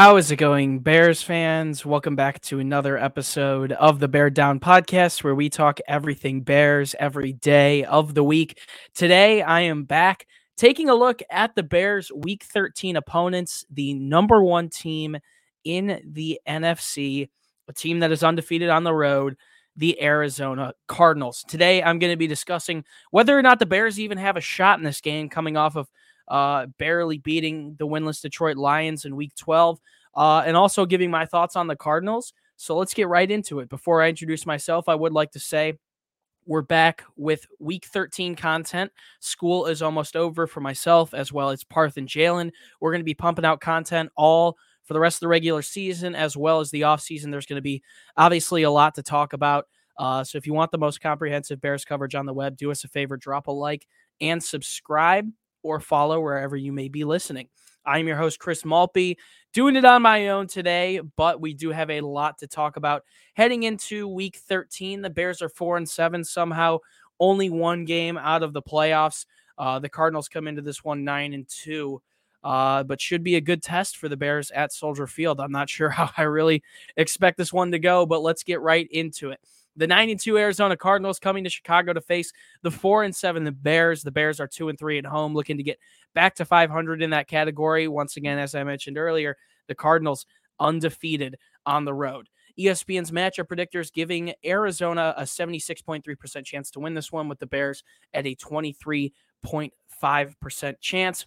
How is it going, Bears fans? Welcome back to another episode of the Bear Down podcast where we talk everything Bears every day of the week. Today, I am back taking a look at the Bears' week 13 opponents, the number one team in the NFC, a team that is undefeated on the road, the Arizona Cardinals. Today, I'm going to be discussing whether or not the Bears even have a shot in this game coming off of uh, barely beating the winless Detroit Lions in week 12, uh, and also giving my thoughts on the Cardinals. So let's get right into it. Before I introduce myself, I would like to say we're back with week 13 content. School is almost over for myself as well as Parth and Jalen. We're going to be pumping out content all for the rest of the regular season as well as the offseason. There's going to be obviously a lot to talk about. Uh, so if you want the most comprehensive Bears coverage on the web, do us a favor, drop a like and subscribe or follow wherever you may be listening. I'm your host, Chris Malpe, doing it on my own today, but we do have a lot to talk about heading into week 13. The Bears are four and seven, somehow only one game out of the playoffs. Uh, the Cardinals come into this one nine and two. Uh, but should be a good test for the Bears at Soldier Field. I'm not sure how I really expect this one to go, but let's get right into it. The 9 and 2 Arizona Cardinals coming to Chicago to face the 4 and 7 the Bears. The Bears are 2 and 3 at home, looking to get back to 500 in that category. Once again, as I mentioned earlier, the Cardinals undefeated on the road. ESPN's matchup predictors giving Arizona a 76.3% chance to win this one with the Bears at a 23.5% chance.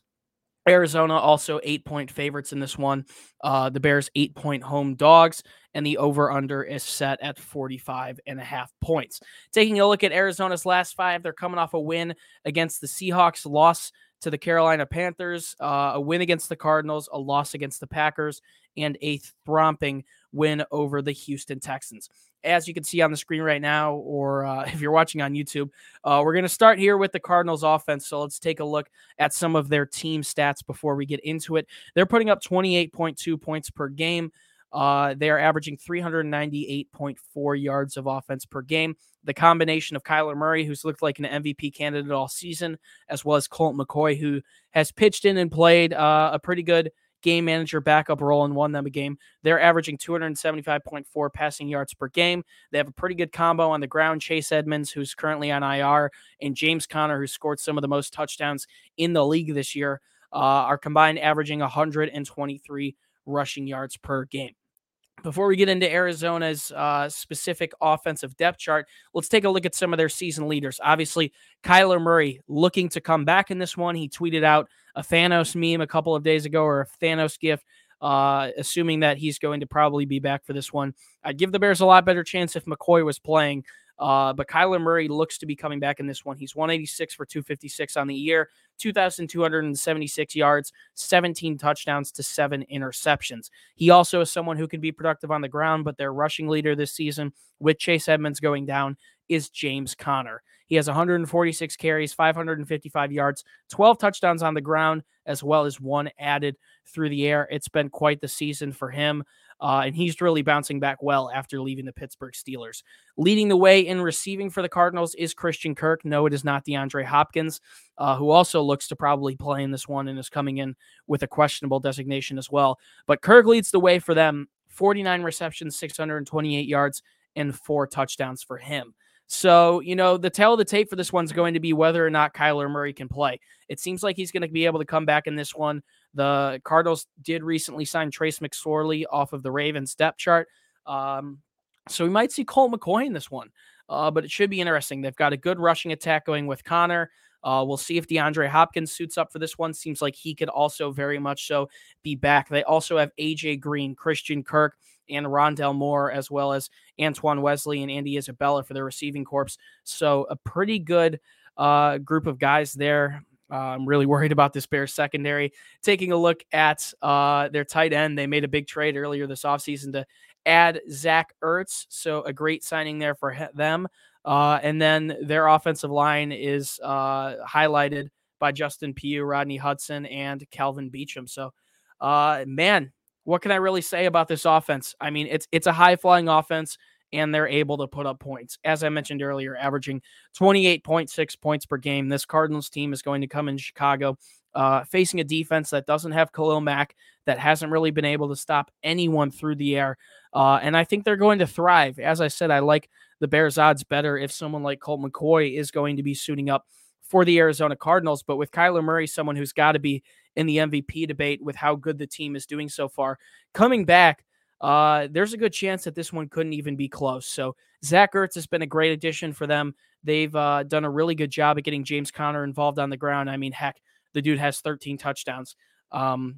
Arizona also eight point favorites in this one. Uh, the Bears eight point home dogs, and the over under is set at 45 and a half points. Taking a look at Arizona's last five, they're coming off a win against the Seahawks, loss to the Carolina Panthers, uh, a win against the Cardinals, a loss against the Packers, and a thromping win over the Houston Texans as you can see on the screen right now, or uh, if you're watching on YouTube, uh, we're going to start here with the Cardinals offense. So let's take a look at some of their team stats before we get into it. They're putting up 28.2 points per game. Uh, they are averaging 398.4 yards of offense per game. The combination of Kyler Murray, who's looked like an MVP candidate all season, as well as Colt McCoy, who has pitched in and played uh, a pretty good game manager backup role and won them a game. They're averaging 275.4 passing yards per game. They have a pretty good combo on the ground. Chase Edmonds, who's currently on IR, and James Conner, who scored some of the most touchdowns in the league this year, uh, are combined averaging 123 rushing yards per game. Before we get into Arizona's uh, specific offensive depth chart, let's take a look at some of their season leaders. Obviously, Kyler Murray looking to come back in this one. He tweeted out a Thanos meme a couple of days ago or a Thanos gift, uh, assuming that he's going to probably be back for this one. I'd give the Bears a lot better chance if McCoy was playing. Uh, but Kyler Murray looks to be coming back in this one. He's 186 for 256 on the year, 2,276 yards, 17 touchdowns to seven interceptions. He also is someone who can be productive on the ground, but their rushing leader this season, with Chase Edmonds going down, is James Conner. He has 146 carries, 555 yards, 12 touchdowns on the ground, as well as one added through the air. It's been quite the season for him. Uh, and he's really bouncing back well after leaving the Pittsburgh Steelers. Leading the way in receiving for the Cardinals is Christian Kirk. No, it is not DeAndre Hopkins, uh, who also looks to probably play in this one and is coming in with a questionable designation as well. But Kirk leads the way for them 49 receptions, 628 yards, and four touchdowns for him. So, you know, the tale of the tape for this one's going to be whether or not Kyler Murray can play. It seems like he's going to be able to come back in this one. The Cardinals did recently sign Trace McSorley off of the Ravens depth chart. Um, so we might see Colt McCoy in this one, uh, but it should be interesting. They've got a good rushing attack going with Conner. Uh, we'll see if DeAndre Hopkins suits up for this one. Seems like he could also very much so be back. They also have AJ Green, Christian Kirk, and Rondale Moore, as well as Antoine Wesley and Andy Isabella for their receiving corps. So a pretty good uh, group of guys there. Uh, I'm really worried about this Bears secondary. Taking a look at uh, their tight end, they made a big trade earlier this offseason to add Zach Ertz. So a great signing there for them. Uh, and then their offensive line is uh, highlighted by Justin Pugh, Rodney Hudson, and Kelvin Beachum. So, uh, man, what can I really say about this offense? I mean, it's it's a high flying offense and they're able to put up points. As I mentioned earlier, averaging 28.6 points per game. This Cardinals team is going to come in Chicago uh, facing a defense that doesn't have Khalil Mack, that hasn't really been able to stop anyone through the air. Uh, and I think they're going to thrive. As I said, I like the Bears' odds better if someone like Colt McCoy is going to be suiting up for the Arizona Cardinals. But with Kyler Murray, someone who's got to be in the MVP debate with how good the team is doing so far, coming back, uh, there's a good chance that this one couldn't even be close. So Zach Ertz has been a great addition for them. They've uh, done a really good job at getting James Conner involved on the ground. I mean, heck, the dude has 13 touchdowns. Um,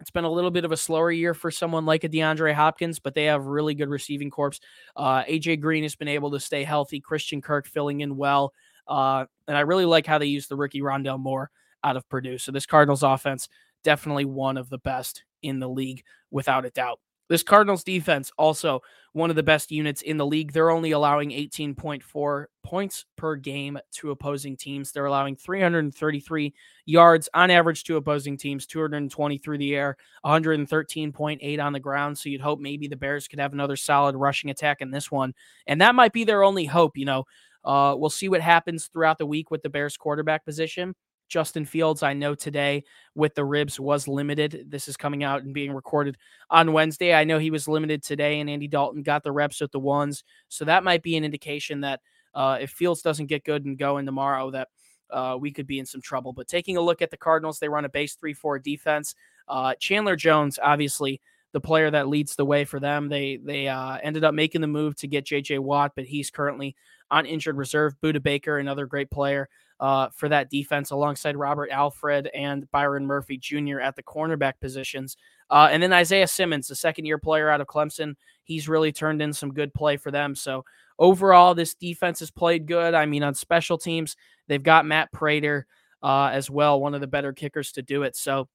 it's been a little bit of a slower year for someone like a DeAndre Hopkins, but they have really good receiving corps. Uh, AJ Green has been able to stay healthy. Christian Kirk filling in well. Uh, and I really like how they use the rookie Rondale Moore out of Purdue. So this Cardinals offense, definitely one of the best in the league, without a doubt. This Cardinals defense, also one of the best units in the league. They're only allowing 18.4 points per game to opposing teams. They're allowing 333 yards on average to opposing teams, 220 through the air, 113.8 on the ground. So you'd hope maybe the Bears could have another solid rushing attack in this one. And that might be their only hope. You know, uh, we'll see what happens throughout the week with the Bears quarterback position. Justin Fields, I know today with the ribs was limited. This is coming out and being recorded on Wednesday. I know he was limited today, and Andy Dalton got the reps with the ones. So that might be an indication that uh, if Fields doesn't get good and going tomorrow, that uh, we could be in some trouble. But taking a look at the Cardinals, they run a base 3 4 defense. Uh, Chandler Jones, obviously, the player that leads the way for them. They they uh, ended up making the move to get J.J. Watt, but he's currently on injured reserve. Budda Baker, another great player uh, for that defense alongside Robert Alford and Byron Murphy Jr. at the cornerback positions. Uh, and then Isaiah Simmons, the second year player out of Clemson, he's really turned in some good play for them. So overall, this defense has played good. I mean, on special teams, they've got Matt Prater uh, as well, one of the better kickers to do it. So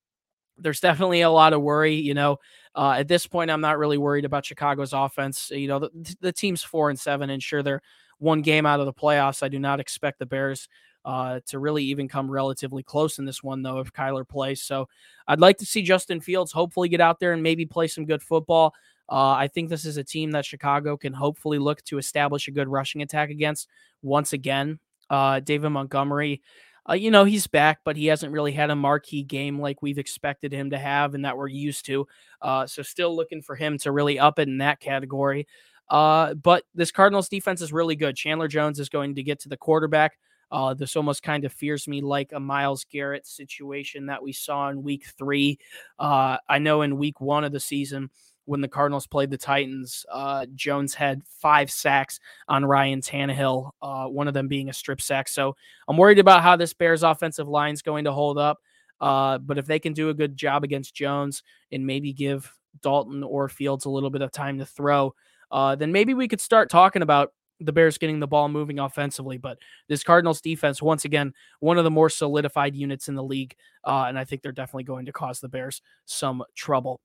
there's definitely a lot of worry. You know, uh, at this point, I'm not really worried about Chicago's offense. You know, the, the team's four and seven, and sure, they're one game out of the playoffs. I do not expect the Bears uh, to really even come relatively close in this one, though, if Kyler plays. So I'd like to see Justin Fields hopefully get out there and maybe play some good football. Uh, I think this is a team that Chicago can hopefully look to establish a good rushing attack against once again. Uh, David Montgomery, uh, you know, he's back, but he hasn't really had a marquee game like we've expected him to have and that we're used to. Uh, so still looking for him to really up it in that category. Uh, but this Cardinals defense is really good. Chandler Jones is going to get to the quarterback. Uh, this almost kind of fears me like a Myles Garrett situation that we saw in week three. Uh, I know in week one of the season, when the Cardinals played the Titans, uh, Jones had five sacks on Ryan Tannehill, uh, one of them being a strip sack. So I'm worried about how this Bears offensive line is going to hold up. Uh, but if they can do a good job against Jones and maybe give Dalton or Fields a little bit of time to throw, uh, then maybe we could start talking about the Bears getting the ball moving offensively. But this Cardinals defense, once again, one of the more solidified units in the league. Uh, and I think they're definitely going to cause the Bears some trouble.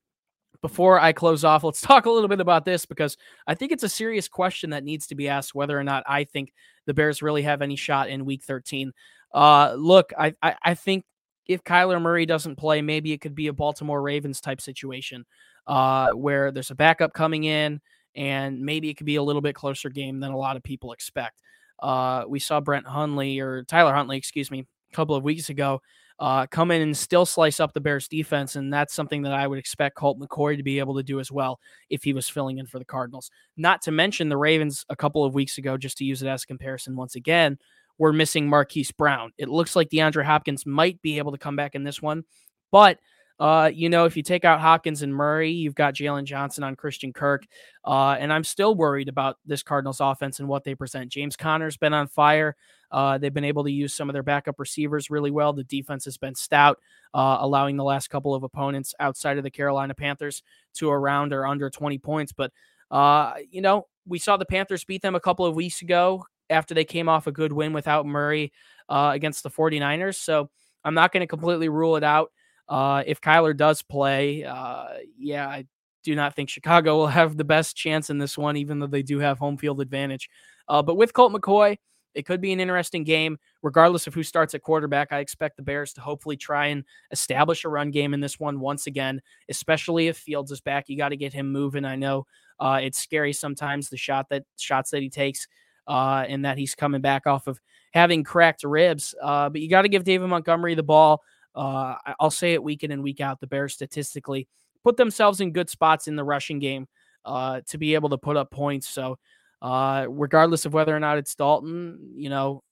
Before I close off, let's talk a little bit about this because I think it's a serious question that needs to be asked whether or not I think the Bears really have any shot in week 13. Uh, look, I, I, I think if Kyler Murray doesn't play, maybe it could be a Baltimore Ravens type situation uh, where there's a backup coming in and maybe it could be a little bit closer game than a lot of people expect. Uh, we saw Brett Hundley or Tyler Huntley, excuse me, a couple of weeks ago uh, come in and still slice up the Bears defense. And that's something that I would expect Colt McCoy to be able to do as well if he was filling in for the Cardinals. Not to mention the Ravens a couple of weeks ago, just to use it as a comparison once again, were missing Marquise Brown. It looks like DeAndre Hopkins might be able to come back in this one, but uh, you know, if you take out Hopkins and Murray, you've got Jalen Johnson on Christian Kirk. Uh, and I'm still worried about this Cardinals offense and what they present. James Conner's been on fire. Uh, they've been able to use some of their backup receivers really well. The defense has been stout, uh, allowing the last couple of opponents outside of the Carolina Panthers to around or under 20 points. But, uh, you know, we saw the Panthers beat them a couple of weeks ago after they came off a good win without Murray uh, against the 49ers. So I'm not going to completely rule it out. Uh, if Kyler does play, uh, yeah, I do not think Chicago will have the best chance in this one, even though they do have home field advantage. Uh, but with Colt McCoy, it could be an interesting game. Regardless of who starts at quarterback, I expect the Bears to hopefully try and establish a run game in this one once again, especially if Fields is back. You got to get him moving. I know uh, it's scary sometimes the shot that shots that he takes, uh, and that he's coming back off of having cracked ribs. Uh, but you got to give David Montgomery the ball. Uh, I'll say it week in and week out. The Bears statistically put themselves in good spots in the rushing game uh, to be able to put up points. So, uh, regardless of whether or not it's Dalton, you know,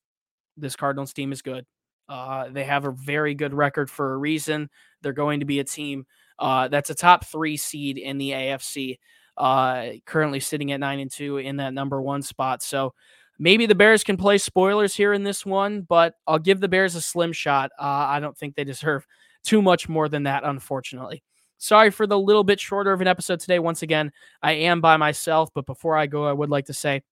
this Cardinals team is good. Uh, they have a very good record for a reason. They're going to be a team uh, that's a top three seed in the AFC, uh, currently sitting at nine and two in that number one spot. So maybe the Bears can play spoilers here in this one, but I'll give the Bears a slim shot. Uh, I don't think they deserve too much more than that, unfortunately. Sorry for the little bit shorter of an episode today. Once again, I am by myself, but before I go, I would like to say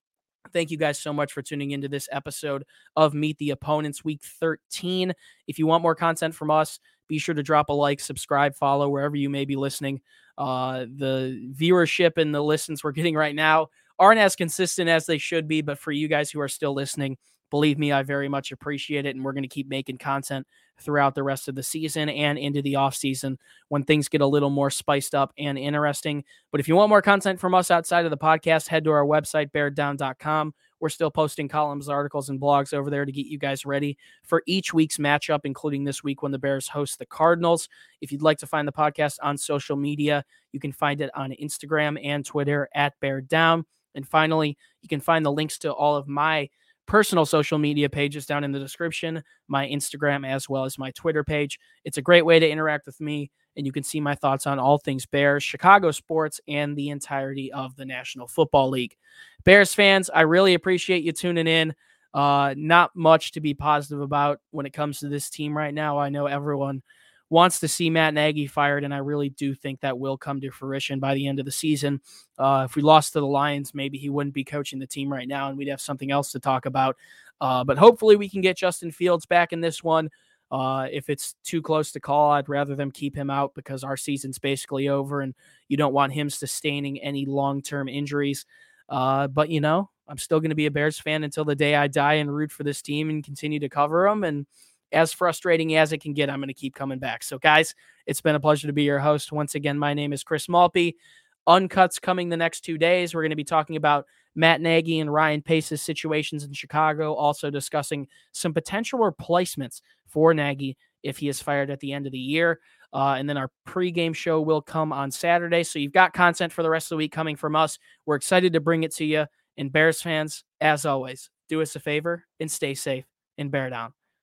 Thank you guys so much for tuning into this episode of Meet the Opponents Week 13. If you want more content from us, be sure to drop a like, subscribe, follow wherever you may be listening. Uh, the viewership and the listens we're getting right now aren't as consistent as they should be, but for you guys who are still listening, believe me, I very much appreciate it. And we're going to keep making content throughout the rest of the season and into the off season when things get a little more spiced up and interesting. But if you want more content from us outside of the podcast, head to our website, beardown.com. We're still posting columns, articles, and blogs over there to get you guys ready for each week's matchup, including this week when the Bears host the Cardinals. If you'd like to find the podcast on social media, you can find it on Instagram and Twitter at Bear Down. And finally, you can find the links to all of my personal social media pages down in the description, my Instagram as well as my Twitter page. It's a great way to interact with me, and you can see my thoughts on all things Bears, Chicago sports, and the entirety of the National Football League. Bears fans, I really appreciate you tuning in. Uh, not much to be positive about when it comes to this team right now. I know everyone wants to see Matt Nagy fired, and I really do think that will come to fruition by the end of the season. Uh, if we lost to the Lions, maybe he wouldn't be coaching the team right now, and we'd have something else to talk about. Uh, but hopefully, we can get Justin Fields back in this one. Uh, if it's too close to call, I'd rather them keep him out because our season's basically over, and you don't want him sustaining any long-term injuries. Uh, but you know, I'm still going to be a Bears fan until the day I die and root for this team and continue to cover them and as frustrating as it can get, I'm going to keep coming back. So, guys, it's been a pleasure to be your host. Once again, my name is Chris Malpe. Uncuts coming the next two days. We're going to be talking about Matt Nagy and Ryan Pace's situations in Chicago, also discussing some potential replacements for Nagy if he is fired at the end of the year. Uh, and then our pregame show will come on Saturday. So you've got content for the rest of the week coming from us. We're excited to bring it to you. And Bears fans, as always, do us a favor and stay safe and bear down.